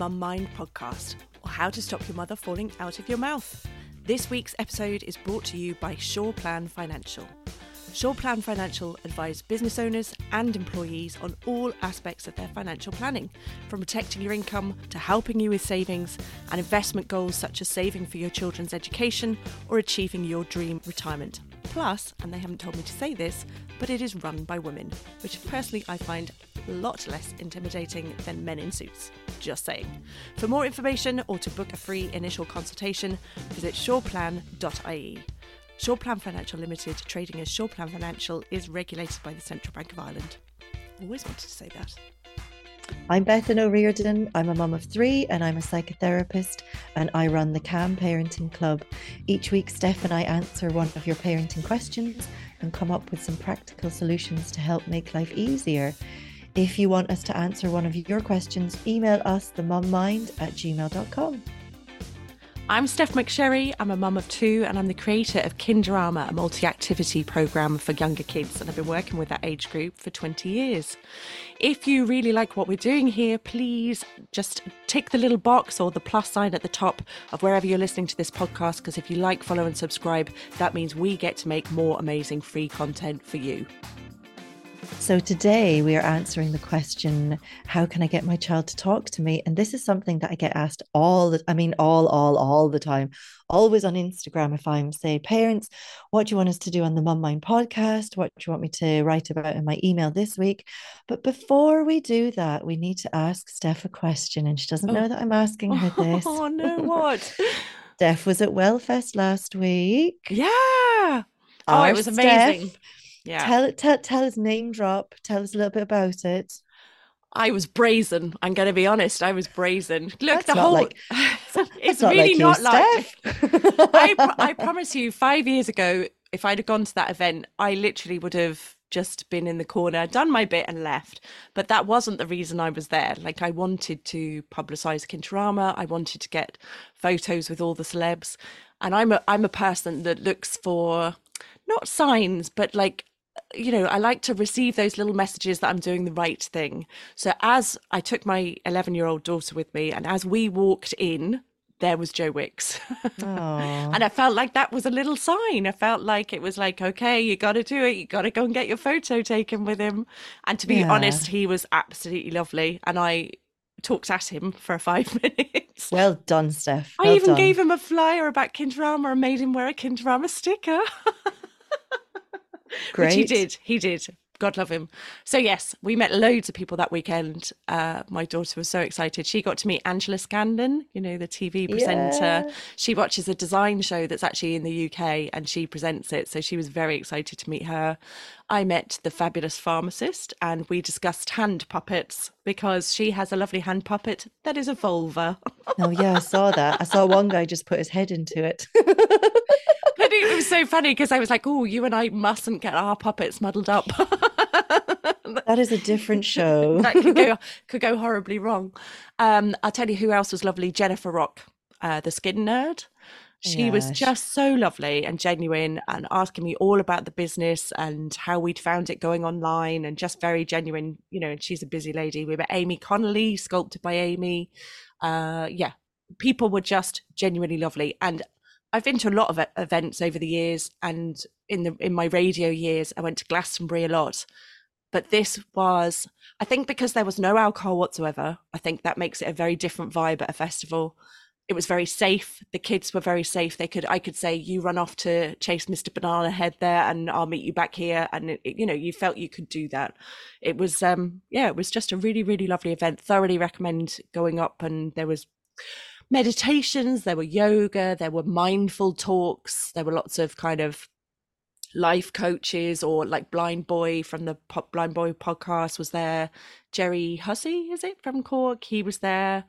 Mum Mind podcast, or how to stop your mother falling out of your mouth. This week's episode is brought to you by Shoreplan Financial. Shoreplan Financial advise business owners and employees on all aspects of their financial planning, from protecting your income to helping you with savings and investment goals such as saving for your children's education or achieving your dream retirement. Plus, and they haven't told me to say this, but it is run by women, which personally I find lot less intimidating than men in suits. Just saying. For more information or to book a free initial consultation, visit shoreplan.ie. Shoreplan Financial Limited, trading as Shoreplan Financial, is regulated by the Central Bank of Ireland. Always wanted to say that. I'm Bethan O'Riordan. I'm a mum of three and I'm a psychotherapist and I run the Calm Parenting Club. Each week, Stef and I answer one of your parenting questions and come up with some practical solutions to help make life easier. If you want us to answer one of your questions, email us themummind at gmail.com. I'm Stef McSherry. I'm a mum of two, and I'm the creator of Kinderama, a multi activity program for younger kids. And I've been working with that age group for 20 years. If you really like what we're doing here, please just tick the little box or the plus sign at the top of wherever you're listening to this podcast. Because if you like, follow, and subscribe, that means we get to make more amazing free content for you. So today we are answering the question, how can I get my child to talk to me? And this is something that I get asked all the I mean all all all the time. Always on Instagram if I'm say parents, what do you want us to do on the Mum Mind podcast? What do you want me to write about in my email this week? But before we do that, we need to ask Stef a question and she doesn't oh. know that I'm asking her this. Oh no, what? Stef was at Wellfest last week. Yeah. Oh, Our it was amazing. Yeah. Tell tell tell us name drop. Tell us a little bit about it. I was brazen. I'm going to be honest. I was brazen. Look, that's the whole. Like, it's not really like not like. I, I promise you, five years ago, if I'd have gone to that event, I literally would have just been in the corner, done my bit, and left. But that wasn't the reason I was there. Like I wanted to publicize Kinderama. I wanted to get photos with all the celebs, and I'm a I'm a person that looks for not signs, but like you know, I like to receive those little messages that I'm doing the right thing. So as I took my 11 year old daughter with me, and as we walked in, there was Joe Wicks. and I felt like that was a little sign. I felt like it was like, okay, you got to do it. You got to go and get your photo taken with him. And to be yeah. honest, he was absolutely lovely. And I talked at him for five minutes. Well done, Stef. Well I even done. gave him a flyer about Kinderama and made him wear a Kinderama sticker. Great. Which he did. He did. God love him. So yes, we met loads of people that weekend. Uh, my daughter was so excited. She got to meet Angela Scanlon, you know, the TV presenter. Yeah. She watches a design show that's actually in the UK and she presents it. So she was very excited to meet her. I met the fabulous pharmacist and we discussed hand puppets because she has a lovely hand puppet that is a vulva. oh yeah, I saw that. I saw one guy just put his head into it. but it was so funny because I was like, "Oh, you and I mustn't get our puppets muddled up." that is a different show. that could go could go horribly wrong. Um, I'll tell you who else was lovely. Jennifer Rock, uh, the skin nerd. She yeah, was just so lovely and genuine and asking me all about the business and how we'd found it going online and just very genuine, you know, and she's a busy lady. We met Aimee Connolly, sculpted by Aimee. Uh, yeah, people were just genuinely lovely. And I've been to a lot of events over the years, and in the in my radio years, I went to Glastonbury a lot. But this was, I think, because there was no alcohol whatsoever. I think that makes it a very different vibe at a festival. It was very safe. The kids were very safe. They could, I could say, you run off to chase Mr. Banana Head there, and I'll meet you back here. And it, you know, you felt you could do that. It was, um, yeah, it was just a really, really lovely event. Thoroughly recommend going up. And there was meditations, there were yoga, there were mindful talks, there were lots of kind of life coaches or like blind boy from the pop blind boy podcast was there gerry hussey is it from cork he was there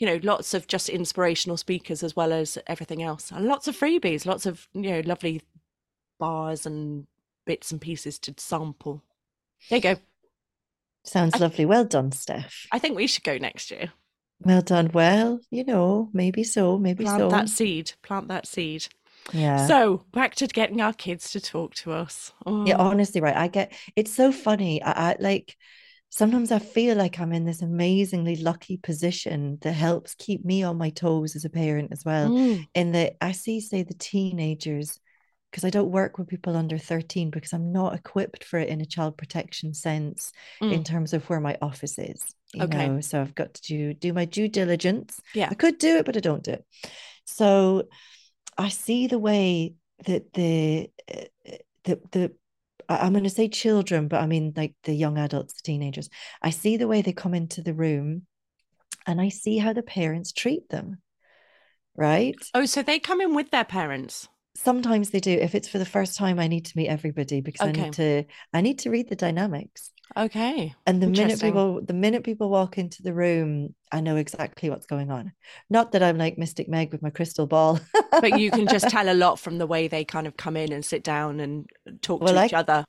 you know lots of just inspirational speakers as well as everything else and lots of freebies lots of you know lovely bars and bits and pieces to sample there you go sounds I, lovely well done stef i think we should go next year well done. Well, you know, maybe so, maybe plant so. that seed. Plant that seed. Yeah. So back to getting our kids to talk to us. Oh. Yeah, honestly, right. I get it's so funny. I, I like sometimes I feel like I'm in this amazingly lucky position that helps keep me on my toes as a parent as well. Mm. In that I see, say, the teenagers, because I don't work with people under 13 because I'm not equipped for it in a child protection sense mm. in terms of where my office is. You okay. know, so I've got to do, do my due diligence. Yeah. I could do it, but I don't do it. So I see the way that the uh, the the I'm going to say children, but I mean like the young adults, the teenagers. I see the way they come into the room and I see how the parents treat them. Right? Oh, so they come in with their parents. Sometimes they do. If it's for the first time, I need to meet everybody because okay. I need to I need to read the dynamics. Okay. And the minute people the minute people walk into the room, I know exactly what's going on. Not that I'm like Mystic Meg with my crystal ball. but you can just tell a lot from the way they kind of come in and sit down and talk well, to each I, other.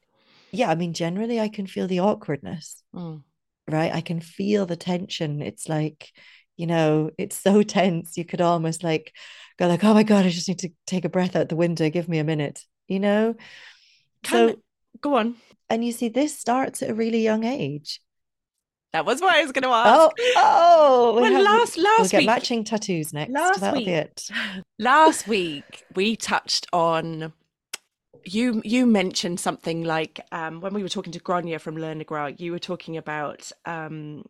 Yeah, I mean generally I can feel the awkwardness. Mm. Right? I can feel the tension. It's like, you know, it's so tense. You could almost like go like, "Oh my god, I just need to take a breath out the window. Give me a minute." You know? Can, so go on and you see, this starts at a really young age. That was what I was going to ask. Oh, oh. Well, have, last last we'll get week, matching tattoos next. Last That'll week, be it. Last week we touched on you. You mentioned something like um, when we were talking to Grania from Grow. You were talking about, um,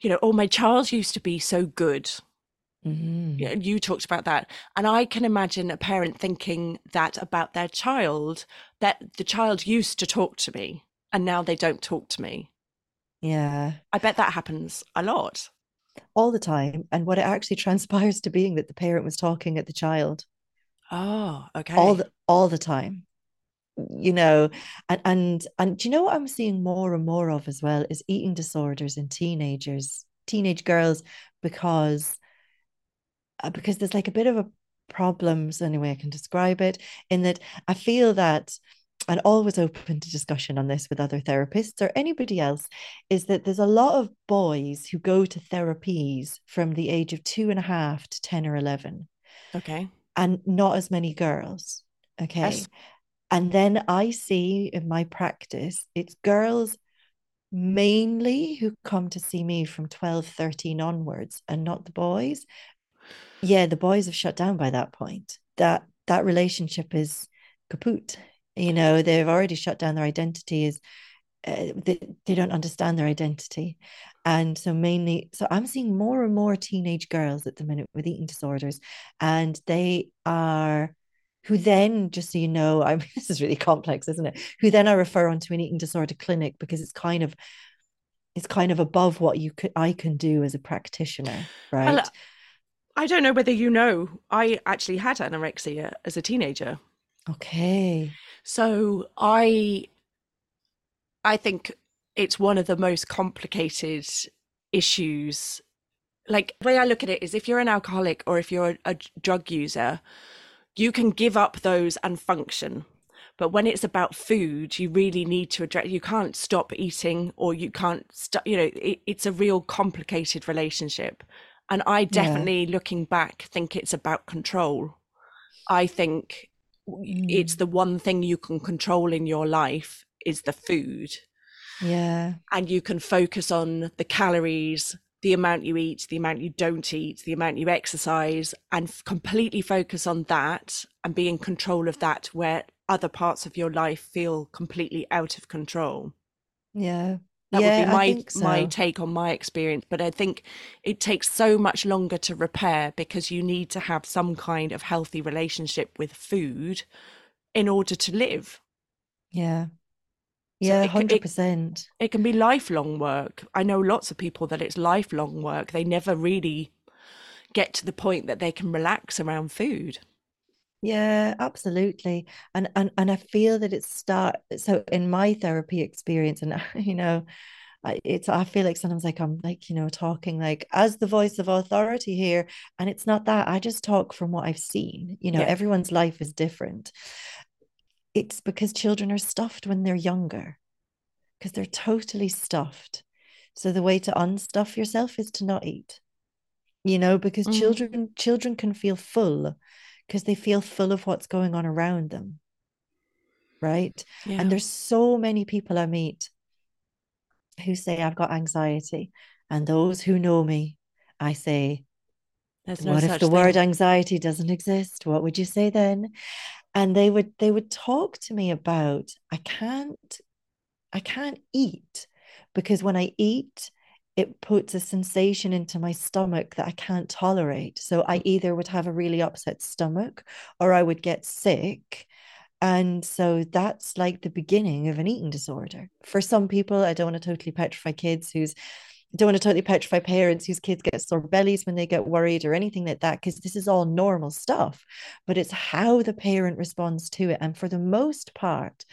you know, oh, my child used to be so good. Mm-hmm. You talked about that. And I can imagine a parent thinking that about their child, that the child used to talk to me and now they don't talk to me. Yeah. I bet that happens a lot. All the time. And what it actually transpires to being that the parent was talking at the child. Oh, okay. All the all the time. You know, and and and do you know what I'm seeing more and more of as well is eating disorders in teenagers, teenage girls, because Uh, because there's like a bit of a problems anyway I can describe it in that I feel that and always open to discussion on this with other therapists or anybody else is that there's a lot of boys who go to therapies from the age of two and a half to 10 or 11 okay. And not as many girls okay? Yes. and then i see in my practice it's girls mainly who come to see me from 12 13 onwards and not the boys yeah the boys have shut down by that point. That that relationship is kaput you know they've already shut down their identity is uh, they, they don't understand their identity. And so mainly so i'm seeing more and more teenage girls at the minute with eating disorders and they are who then just so you know i mean this is really complex isn't it? Who then i refer on to an eating disorder clinic because it's kind of it's kind of above what you could i can do as a practitioner right? well, I don't know whether you know, I actually had anorexia as a teenager. Okay. So I I think it's one of the most complicated issues. Like the way I look at it is if you're an alcoholic or if you're a, a drug user, you can give up those and function. But when it's about food, you really need to address. You can't stop eating, or you can't. St- you know, it, it's a real complicated relationship. And I definitely, yeah. looking back, think it's about control. I think mm. it's the one thing you can control in your life is the food. Yeah. And you can focus on the calories, the amount you eat, the amount you don't eat, the amount you exercise, and completely focus on that and be in control of that where other parts of your life feel completely out of control. Yeah. That yeah, would be my so. my take on my experience. But I think it takes so much longer to repair because you need to have some kind of healthy relationship with food in order to live. Yeah. Yeah, hundred percent. It, it can be lifelong work. I know lots of people that it's lifelong work. They never really get to the point that they can relax around food. Yeah, absolutely. And and and I feel that it start so in my therapy experience, and you know, it's I feel like sometimes like I'm like, you know, talking like as the voice of authority here. And it's not that. I just talk from what I've seen. You know, yeah. everyone's life is different. It's because children are stuffed when they're younger, because they're totally stuffed. So the way to unstuff yourself is to not eat. You know, because mm. children children can feel full because they feel full of what's going on around them. Right. Yeah. And there's so many people I meet who say I've got anxiety. And those who know me, I say, There's no what if the thing. word anxiety doesn't exist? What would you say then? And they would they would talk to me about I can't I can't eat because when I eat, it puts a sensation into my stomach that I can't tolerate. So I mm. either would have a really upset stomach or I would get sick. And so that's like the beginning of an eating disorder. For some people, I don't want to totally petrify kids who's don't want to totally petrify parents whose kids get sore bellies when they get worried or anything like that, because this is all normal stuff. But it's how the parent responds to it. And for the most part,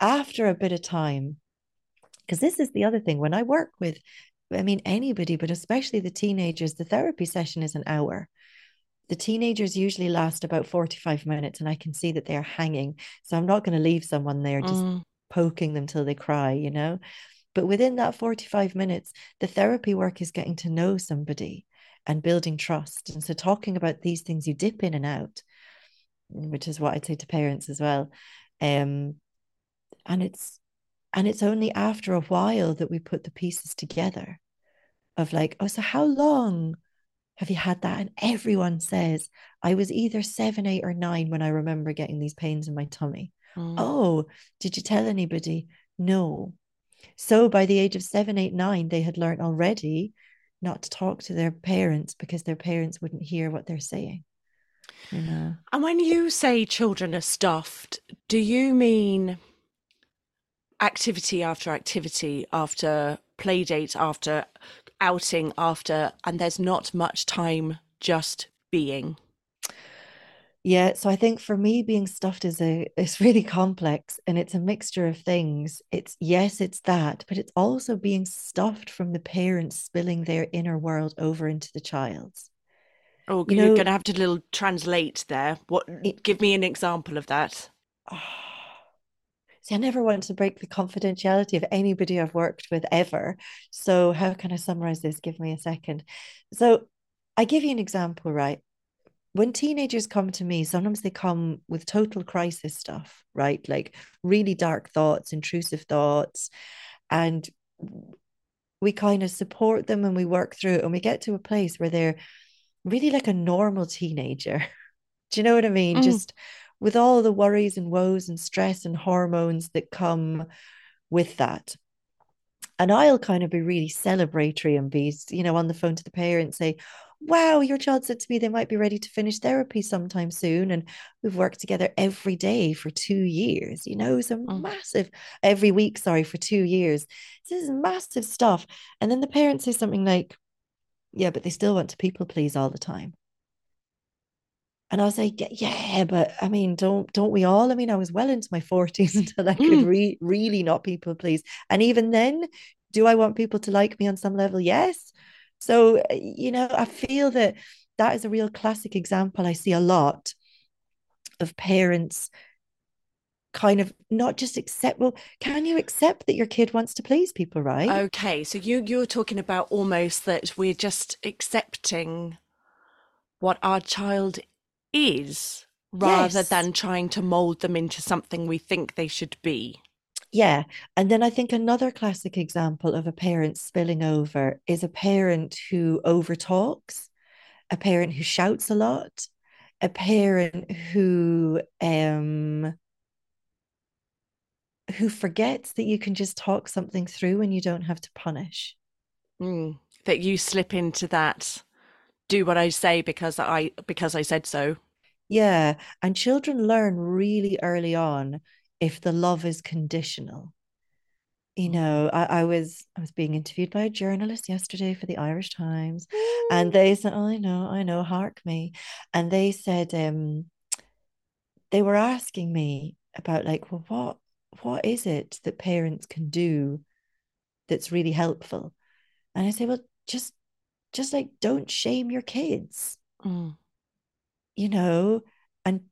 after a bit of time, because this is the other thing when I work with, I mean, anybody, but especially the teenagers, the therapy session is an hour. The teenagers usually last about 45 minutes, and I can see that they're hanging. So I'm not going to leave someone there just mm. poking them till they cry, you know? But within that 45 minutes, the therapy work is getting to know somebody and building trust. And so talking about these things you dip in and out, which is what I'd say to parents as well. Um, and it's and it's only after a while that we put the pieces together of like, oh, so how long have you had that? And everyone says, I was either seven, eight, or nine when I remember getting these pains in my tummy. Mm. Oh, did you tell anybody? No. So by the age of seven, eight, nine, they had learned already not to talk to their parents because their parents wouldn't hear what they're saying. You know? And when you say children are stuffed, do you mean activity after activity after play date after outing after and there's not much time just being. Yeah so i think for me being stuffed is a it's really complex and it's a mixture of things. It's yes it's that but it's also being stuffed from the parents spilling their inner world over into the child's. Oh you you're gonna have to little translate there. What it, give me an example of that. Oh, See, I never want to break the confidentiality of anybody I've worked with ever. So, how can I summarize this? Give me a second. So, I give you an example, right? When teenagers come to me, sometimes they come with total crisis stuff, right? Like really dark thoughts, intrusive thoughts. And we kind of support them and we work through it and we get to a place where they're really like a normal teenager. Do you know what I mean? Mm. Just with all the worries and woes and stress and hormones that come with that. And I'll kind of be really celebratory and be, you know, on the phone to the parents, say, wow, your child said to me they might be ready to finish therapy sometime soon. And we've worked together every day for two years, you know, some mm. oh. massive, every week, sorry, for two years. This is massive stuff. And then the parents say something like, yeah, but they still want to people please all the time. And I was like, yeah, but I mean, don't don't we all? I mean, I was well into my 40s until I could mm. re- really not people please. And even then, do I want people to like me on some level? Yes. So, uh, you know, I feel that that is a real classic example. I see a lot of parents kind of not just accept well can you accept that your kid wants to please people right okay so you you're talking about almost that we're just accepting what our child is rather yes. than trying to mold them into something we think they should be. Yeah. And then I think another classic example of a parent spilling over is a parent who overtalks, a parent who shouts a lot, a parent who um who forgets that you can just talk something through and you don't have to punish. Mm, that you slip into that do what I say because I because I said so. Yeah, and children learn really early on if the love is conditional. You mm. know, I, I was I was being interviewed by a journalist yesterday for the Irish Times, and they said, oh, "I know, I know, hark me," and they said, um, they were asking me about like, well, what what is it that parents can do that's really helpful? And I say, well, just just like don't shame your kids. Mm. you know and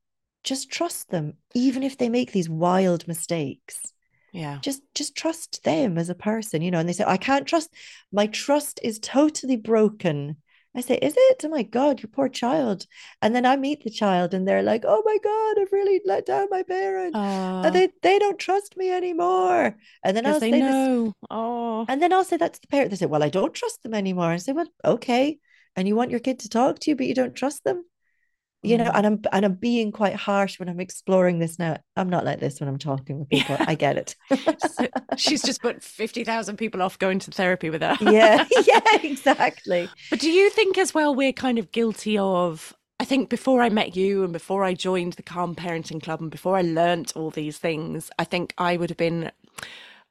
just trust them even if they make these wild mistakes. Yeah. Just just trust them as a person you know and they say i can't trust my trust is totally broken I say, Is it? Oh my God, you poor child. And then I meet the child and they're like, Oh my God, I've really let down my parents. Uh, they, they don't trust me anymore. And then I'll say no. Oh. And then I'll say that's the parent. They say, Well, I don't trust them anymore. I say, Well, okay. And you want your kid to talk to you, but you don't trust them you know mm. and i'm and i'm being quite harsh when i'm exploring this now i'm not like this when i'm talking with people i get it so she's just put 50,000 people off going to therapy with her yeah yeah exactly but do you think as well we're kind of guilty of I think before I met you and before I joined the Calm Parenting Club and before I learnt all these things, I think I would have been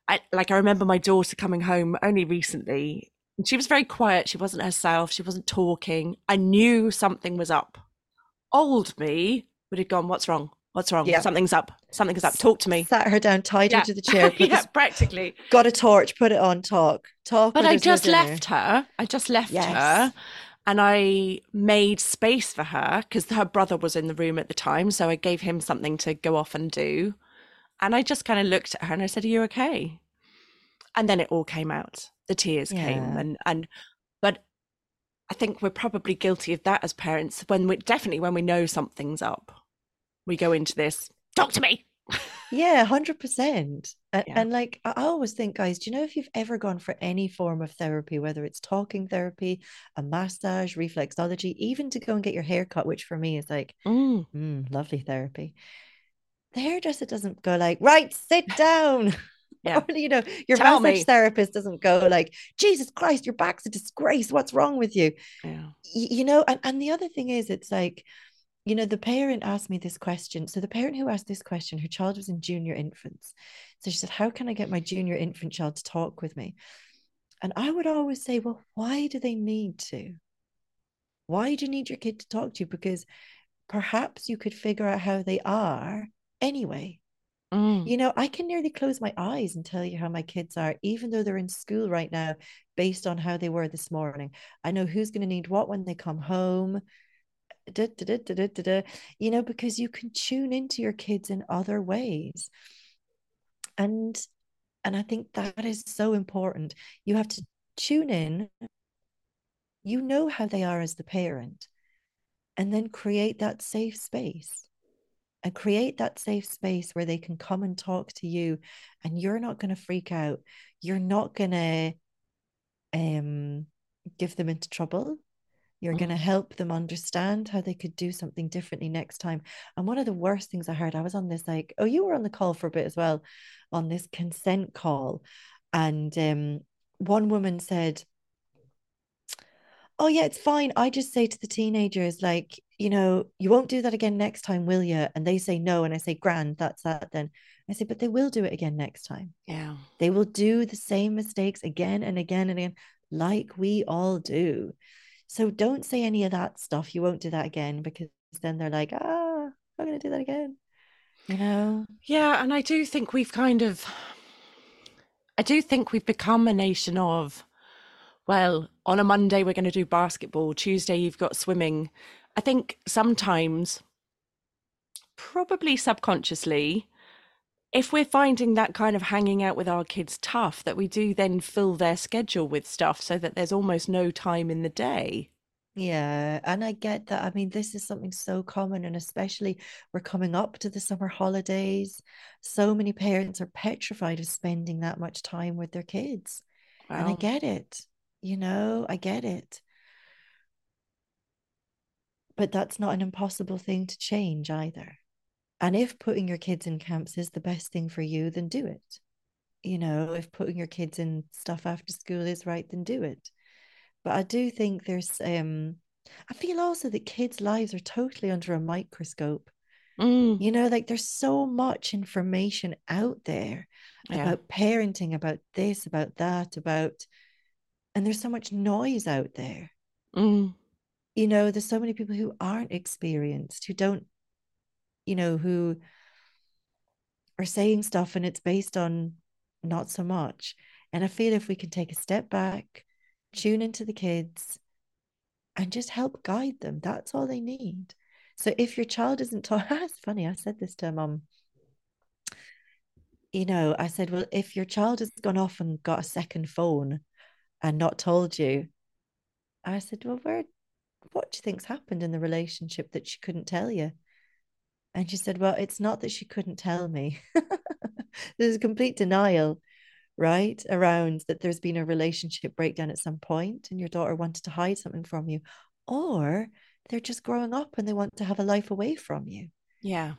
I, like I remember my daughter coming home only recently. She was very quiet. She wasn't herself. She wasn't talking. I knew something was up old me would have gone, What's wrong? What's wrong? Yeah. Something's up. Something's up. Talk to me. Sat her down, tied yeah. her to the chair. yeah, practically. Got a torch, put it on, talk. Talk. But I just left her. I just left yes. her. And I made space for her because her brother was in the room at the time. So I gave him something to go off and do. And I just kind of looked at her and I said, Are you okay? And then it all came out. The tears yeah. came. And and I think we're probably guilty of that as parents when we definitely when we know something's up. We go into this, talk to me. yeah, 100%. And, yeah. and like, I always think, guys, do you know if you've ever gone for any form of therapy, whether it's talking therapy, a massage, reflexology, even to go and get your hair cut, which for me is like, mm. Mm, lovely therapy. The hairdresser doesn't go like, right, sit down. Yeah. Or, you know, your Tell massage me. therapist doesn't go like, Jesus Christ, your back's a disgrace. What's wrong with you? Yeah. Y- you know, and, and the other thing is, it's like, you know, the parent asked me this question. So the parent who asked this question, her child was in junior infants. So she said, How can I get my junior infant child to talk with me? And I would always say, Well, why do they need to? Why do you need your kid to talk to you? Because perhaps you could figure out how they are anyway. Mm. You know, I can nearly close my eyes and tell you how my kids are, even though they're in school right now, based on how they were this morning. I know who's going to need what when they come home. Da, da, da, you know, because you can tune into your kids in other ways. And and I think that is so important. You have to tune in. You know how they are as the parent, and then create that safe space and create that safe space where they can come and talk to you and you're not going to freak out. You're not going to um give them into trouble. You're going to help them understand how they could do something differently next time. And one of the worst things i heard i was on this like oh you were on the call for a bit as well on this consent call. And um one woman said oh yeah it's fine i just say to the teenagers like you know, you won't do that again next time, will you? And they say no. And I say, grand, that's that then. I say, but they will do it again next time. Yeah. They will do the same mistakes again and again and again, like we all do. So don't say any of that stuff. You won't do that again because then they're like, ah, I'm going to do that again. You know? Yeah. And I do think we've kind of, I do think we've become a nation of, well, on a Monday, we're going to do basketball. Tuesday, you've got swimming. I think sometimes, probably subconsciously, if we're finding that kind of hanging out with our kids tough, that we do then fill their schedule with stuff so that there's almost no time in the day. Yeah, and I get that. I mean, this is something so common, and especially we're coming up to the summer holidays. So many parents are petrified of spending that much time with their kids. Wow. And I get it. You know, I get it but that's not an impossible thing to change either. And if putting your kids in camps is the best thing for you, then do it. You know, if putting your kids in stuff after school is right, then do it. But I do think there's um I feel also that kids' lives are totally under a microscope. Mm. You know, like there's so much information out there yeah. about parenting, about this, about that, about, and there's so much noise out there. Mm. You know there's so many people who aren't experienced who don't you know who are saying stuff and it's based on not so much. And i feel if we can take a step back tune into the kids and just help guide them that's all they need. So if your child isn't taught it's funny i said this to a mom. You know i said well if your child has gone off and got a second phone and not told you I said, Well, where what do you think's happened in the relationship that she couldn't tell you? And she said, Well, it's not that she couldn't tell me. There's a complete denial, right? Around that there's been a relationship breakdown at some point and your daughter wanted to hide something from you. Or they're just growing up and they want to have a life away from you. Yeah.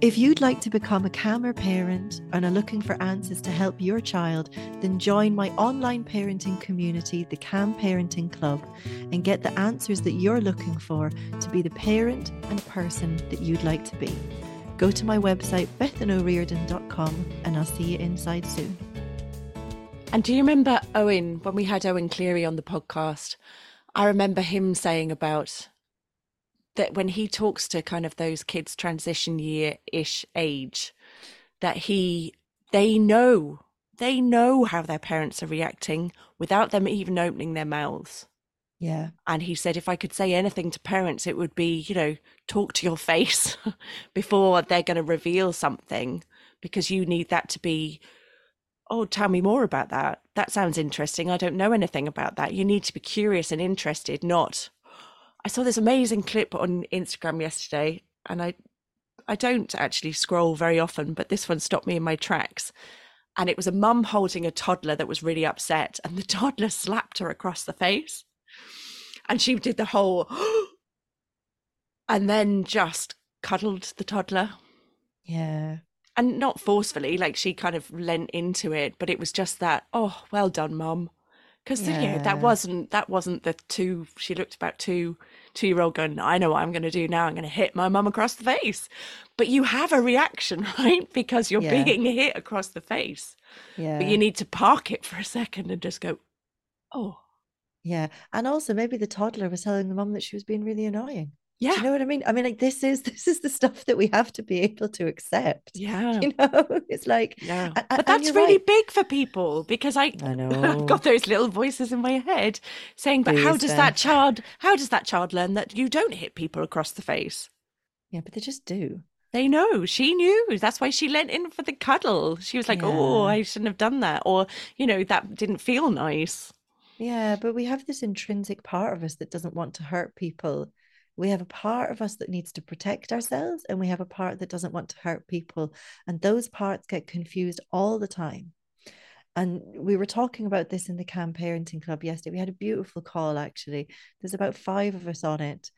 If you'd like to become a calmer parent and are looking for answers to help your child, then join my online parenting community, the Calm Parenting Club, and get the answers that you're looking for to be the parent and person that you'd like to be. Go to my website, bethanoriordan.com, and I'll see you inside soon. And do you remember Owen, when we had Owen Cleary on the podcast? I remember him saying about that when he talks to kind of those kids transition year ish age that he they know they know how their parents are reacting without them even opening their mouths. Yeah. And he said if i could say anything to parents it would be you know talk to your face before they're going to reveal something because you need that to be oh tell me more about that. That sounds interesting. I don't know anything about that. You need to be curious and interested not I saw this amazing clip on Instagram yesterday, and I I don't actually scroll very often, but this one stopped me in my tracks. And it was a mum holding a toddler that was really upset, and the toddler slapped her across the face. And she did the whole, and then just cuddled the toddler. Yeah. And not forcefully, like she kind of leant into it, but it was just that, oh, well done, mum because yeah. you know that wasn't that wasn't the two she looked about two two year old going i know what i'm going to do now i'm going to hit my mum across the face. But you have a reaction right? Because you're yeah. being hit across the face. Yeah. but you need to park it for a second and just go oh. Yeah and also maybe the toddler was telling the mum that she was being really annoying yeah. Do you know what I mean? I mean, like this is this is the stuff that we have to be able to accept. Yeah. You know, it's like yeah. And, but that's really right. big for people because I, I know I've got those little voices in my head saying, but Please, how does that child how does that child learn that you don't hit people across the face? Yeah, but they just do. They know. She knew. That's why she leant in for the cuddle. She was like, oh, yeah. "Oh, I shouldn't have done that," or you know, that didn't feel nice. Yeah, but we have this intrinsic part of us that doesn't want to hurt people we have a part of us that needs to protect ourselves and we have a part that doesn't want to hurt people and those parts get confused all the time. And we were talking about this in the Calm Parenting Club yesterday. We had a beautiful call actually. There's about five of us on it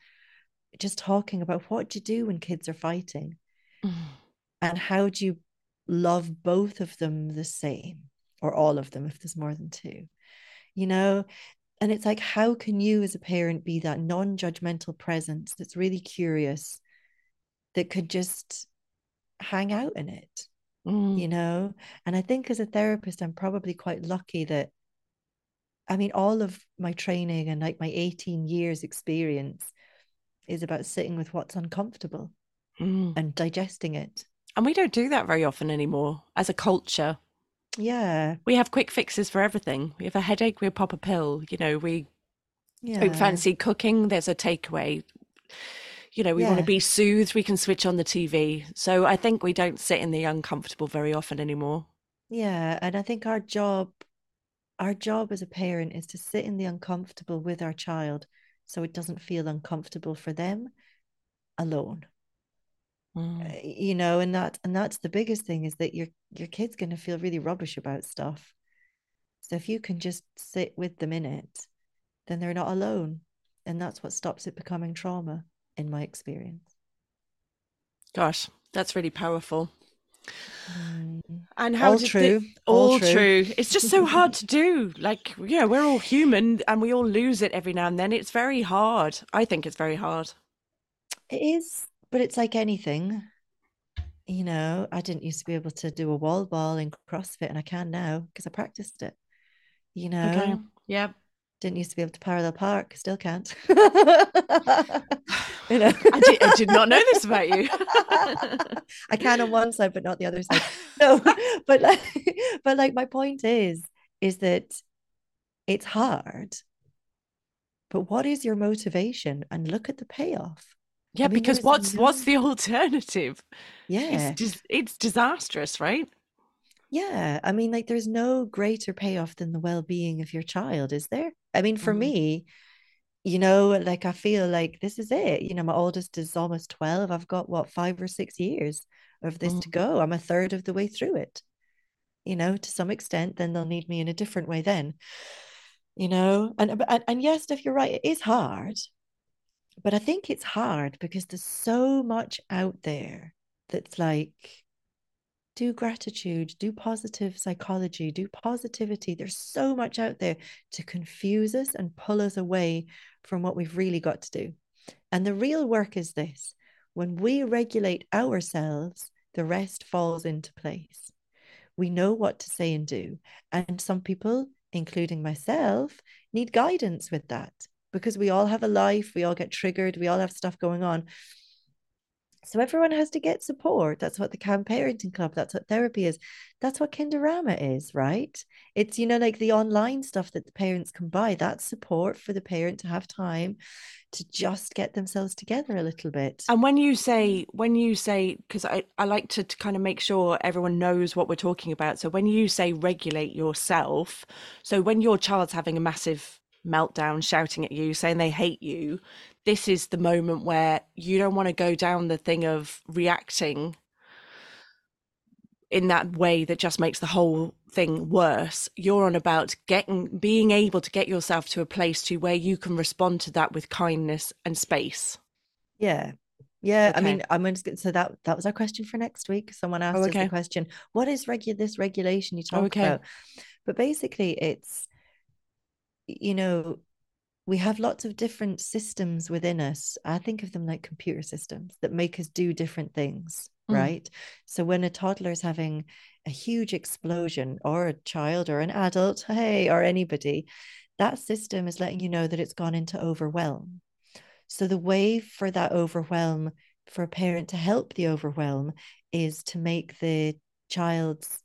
just talking about what do you do when kids are fighting? Mm. and how do you love both of them the same or all of them if there's more than two? You know and it's like, how can you as a parent be that non judgmental presence that's really curious, that could just hang out in it, mm. you know? And I think as a therapist, I'm probably quite lucky that, I mean, all of my training and like my 18 years experience is about sitting with what's uncomfortable mm. and digesting it. And we don't do that very often anymore as a culture. Yeah. We have quick fixes for everything. We have a headache, we pop a pill. You know, we yeah. don't fancy cooking, there's a takeaway. You know, we yeah. want to be soothed, we can switch on the TV. So I think we don't sit in the uncomfortable very often anymore. Yeah. And I think our job, our job as a parent is to sit in the uncomfortable with our child so it doesn't feel uncomfortable for them alone. Mm. you know and that and that's the biggest thing is that your your kid's going to feel really rubbish about stuff. So if you can just sit with them in it then they're not alone. And that's what stops it becoming trauma in my experience. Gosh that's really powerful. Mm. and how all true all, all true. true. it's just so hard to do. Like yeah we're all human and we all lose it every now and then. It's very hard. I think it's very hard. It is but it's like anything. You know, I didn't used to be able to do a wall ball in CrossFit and I can now because I practiced it. You know? Okay. Yeah. Didn't used to be able to parallel park, still can't. you know, I did, I did not know this about you. I can on one side, but not the other side. No, but like, but like my point is, is that it's hard. But what is your motivation? And look at the payoff. Yeah, I mean, because what's what's the alternative? Yeah, it's, it's disastrous, right? Yeah, I mean, like, there's no greater payoff than the well-being of your child, is there? I mean, for mm. me, you know, like I feel like this is it. You know, my oldest is almost 12. I've got what, five or six years of this mm. to go. I'm a third of the way through it. You know, to some extent, then they'll need me in a different way then. You know, and and, and yes, if you're right, it is hard. But I think it's hard because there's so much out there that's like do gratitude, do positive psychology, do positivity. There's so much out there to confuse us and pull us away from what we've really got to do. And the real work is this when we regulate ourselves, the rest falls into place. We know what to say and do. And some people, including myself, need guidance with that because we all have a life, we all get triggered, we all have stuff going on. So everyone has to get support. That's what the Calm Parenting Club, that's what therapy is. That's what Kinderama is, right? It's, you know, like the online stuff that the parents can buy. That's support for the parent to have time to just get themselves together a little bit. And when you say, when you say, because I, I like to, to kind of make sure everyone knows what we're talking about. So when you say regulate yourself, so when your child's having a massive meltdown, shouting at you, saying they hate you, this is the moment where you don't want to go down the thing of reacting in that way that just makes the whole thing worse you're on about getting being able to get yourself to a place to where you can respond to that with kindness and space yeah yeah okay. i mean i'm going to get, so that that was our question for next week someone oh, asked oh, okay. us the question what is regu- this regulation you talk oh, okay. about but basically it's you know we have lots of different systems within us. I think of them like computer systems that make us do different things, mm. right? So when a toddler is having a huge explosion, or a child, or an adult, hey, or anybody, that system is letting you know that it's gone into overwhelm. So the way for that overwhelm, for a parent to help the overwhelm, is to make the child's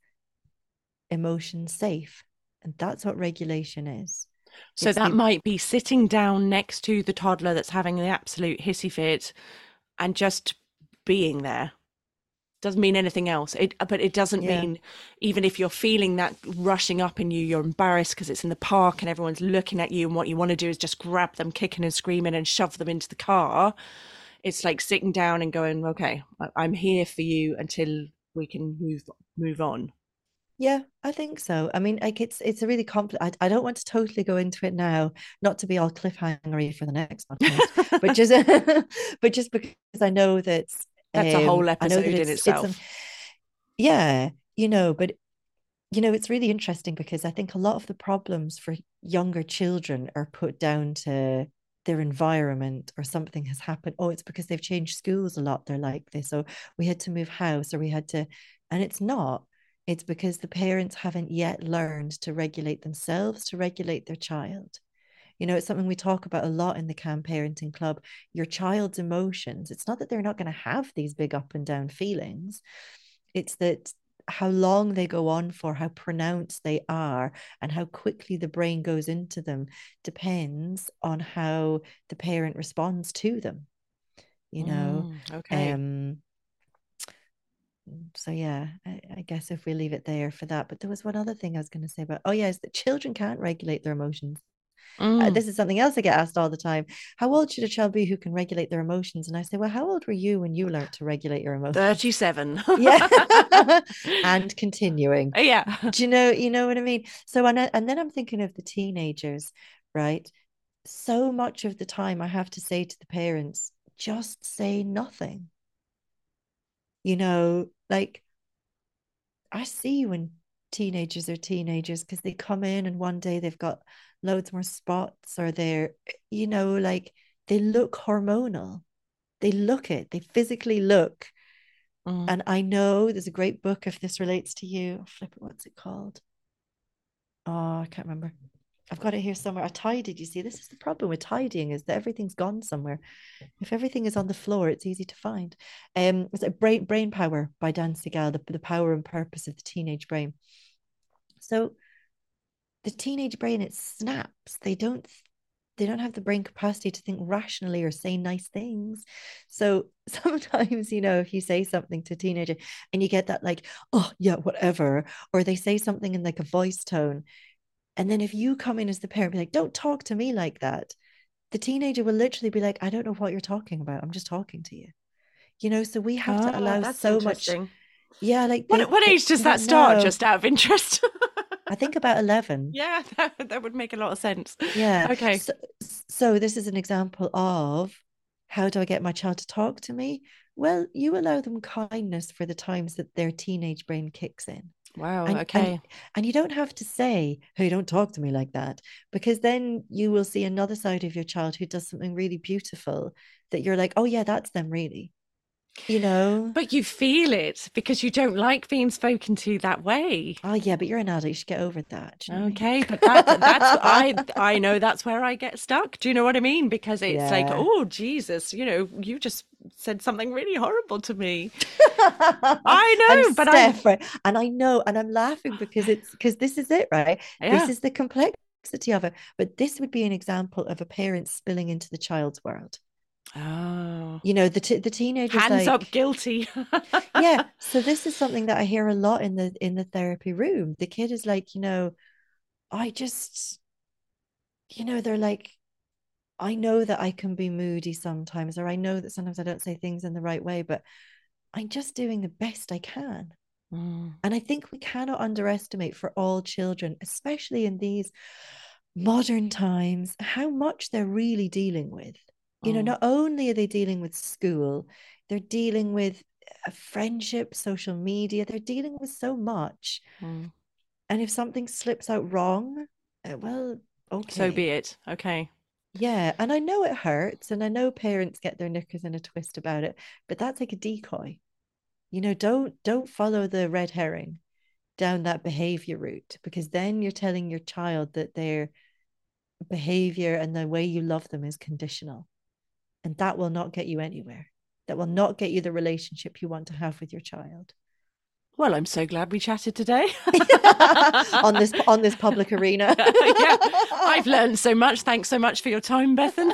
emotions safe. And that's what regulation is. So that might be sitting down next to the toddler that's having the absolute hissy fit and just being there. Doesn't mean anything else. It, but it doesn't yeah. mean even if you're feeling that rushing up in you, you're embarrassed because it's in the park and everyone's looking at you, and what you want to do is just grab them, kicking and screaming, and shove them into the car. It's like sitting down and going, "Okay, I'm here for you until we can move move on." Yeah, I think so. I mean, like it's it's a really complex. I, I don't want to totally go into it now, not to be all cliffhangery for the next podcast, but just but just because I know that that's um, a whole episode in itself. It's, yeah, you know, but you know, it's really interesting because I think a lot of the problems for younger children are put down to their environment or something has happened. Oh, it's because they've changed schools a lot. They're like this. So we had to move house or we had to, and it's not it's because the parents haven't yet learned to regulate themselves, to regulate their child. You know, it's something we talk about a lot in the Calm Parenting Club. Your child's emotions, it's not that they're not going to have these big up and down feelings, it's that how long they go on for, how pronounced they are, and how quickly the brain goes into them depends on how the parent responds to them. You know, mm, okay. Um, so yeah, I, I, guess if we leave it there for that. But there was one other thing I was going to say about. Oh yeah, is that children can't regulate their emotions. Uh, mm. Uh, this is something else I get asked all the time. How old should a child be who can regulate their emotions? And I say, well, how old were you when you learned to regulate your emotions? Thirty-seven. yeah, and continuing. Yeah. Do you know? You know what I mean? So and I, and then I'm thinking of the teenagers, right? So much of the time, I have to say to the parents, just say nothing you know like i see when teenagers are teenagers because they come in and one day they've got loads more spots or they're you know like they look hormonal. They look it. They physically look. Mm. and i know there's a great book if this relates to you. Flip it what's it called? Oh i can't remember I've got it here somewhere. I tidied. You see, this is the problem with tidying is that everything's gone somewhere. If everything is on the floor, it's easy to find. Um, it's like Brain Brain Power by Dan Siegel, the, the power and purpose of the teenage brain. So, the teenage brain it snaps. They don't they don't have the brain capacity to think rationally or say nice things. So sometimes, you know, if you say something to a teenager and you get that like, oh yeah, whatever, or they say something in like a voice tone and then if you come in as the parent, be like, don't talk to me like that, the teenager will literally be like, I don't know what you're talking about. I'm just talking to you. You know, so we have to Ah, allow so much. Yeah, like they- What, what age does that start? know. Just out of interest. I think about 11. yeah, that, that would make a lot of sense. Yeah. Okay. So, so this is an example of how do I get my child to talk to me? Well, you allow them kindness for the times that their teenage brain kicks in. Wow. And- okay. And you don't have to say, hey, don't talk to me like that, because then you will see another side of your child who does something really beautiful that you're like, oh, yeah, that's them, really. You know? But you feel it because you don't like being spoken to that way. Oh, yeah, but you're an adult. You should get over that. do you know what I mean? Okay, but that, that's I I know that's where I get stuck. Do you know what I mean? Because it's like, oh Jesus, you know, you just said something really horrible to me. I know, I'm but I Stef, right? And I know, and I'm laughing because it's because this is it, right? yeah, This is the complexity of it. But this would be an example of a parent spilling into the child's world. Oh, You know, the t- the teenager's hands like, up, guilty. yeah. So this is something that I hear a lot in the in the therapy room. The kid is like, you know, I just, you know, they're like, I know that I can be moody sometimes, or I know that sometimes I don't say things in the right way, but I'm just doing the best I can. Mm, And I think we cannot underestimate for all children, especially in these modern times, how much they're really dealing with. You know, Mm. not only are they dealing with school, they're dealing with uh, friendship, social media, they're dealing with so much. mm. And if something slips out wrong, uh, well, okay. So be it. Okay. Yeah. And I know it hurts, and I know parents get their knickers in a twist about it, but that's like a decoy. You know, don't don't follow the red herring down that behavior route because then you're telling your child that their behavior and the way you love them is conditional. And that will not get you anywhere. That will not get you the relationship you want to have with your child. Well, I'm so glad we chatted today. on this on this public arena. yeah, I've learned so much. Thanks so much for your time, Bethan.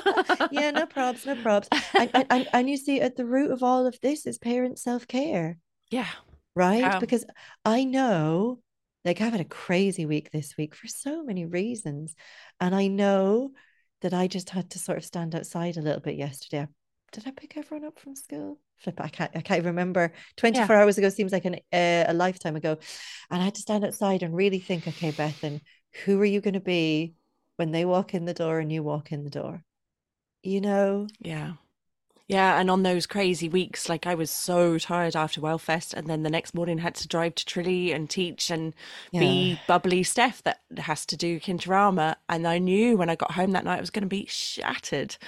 yeah, no probs, no probs. And, and, and, you see, at the root of all of this is parent self care, yeah. right? Yeah. Because I know, like, I've had a crazy week this week for so many reasons. And I know that I just had to sort of stand outside a little bit yesterday. Did I pick everyone up from school? Flip, I can't, I can't remember. 24 hours ago seems like an, uh, a lifetime ago. And I had to stand outside and really think, okay, Bethan, who are you going to be when they walk in the door and you walk in the door? You know? Yeah. Yeah, and on those crazy weeks, like I was so tired after Wellfest, and then the next morning had to drive to Trilly and teach and be bubbly Stef that has to do Kinderama. And I knew when I got home that night I was going to be shattered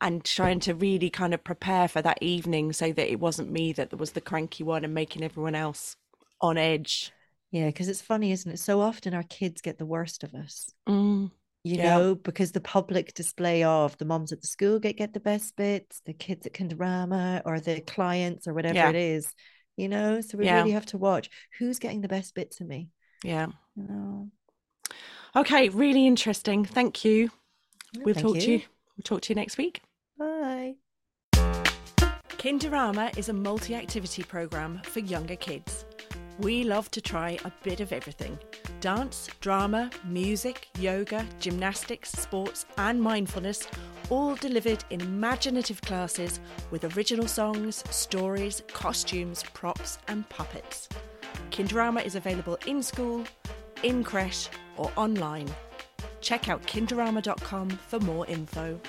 and trying to really kind of prepare for that evening so that it wasn't me that was the cranky one and making everyone else on edge. Yeah, because it's funny, isn't it? So often our kids get the worst of us. Mm, you Yeah. know, because the public display of the moms at the school get get the best bits, the kids at Kinderama or the clients or whatever Yeah. it is, you know. So we Yeah. really have to watch who's getting the best bits of me. yeah. You know. Okay, really interesting. Thank you. We'll Thank talk to you. We'll talk to you next week. Bye. Kinderama is a multi activity program for younger kids. We love to try a bit of everything dance, drama, music, yoga, gymnastics, sports, and mindfulness, all delivered in imaginative classes with original songs, stories, costumes, props, and puppets. Kinderama is available in school, in creche, or online. Check out kinderama.com for more info.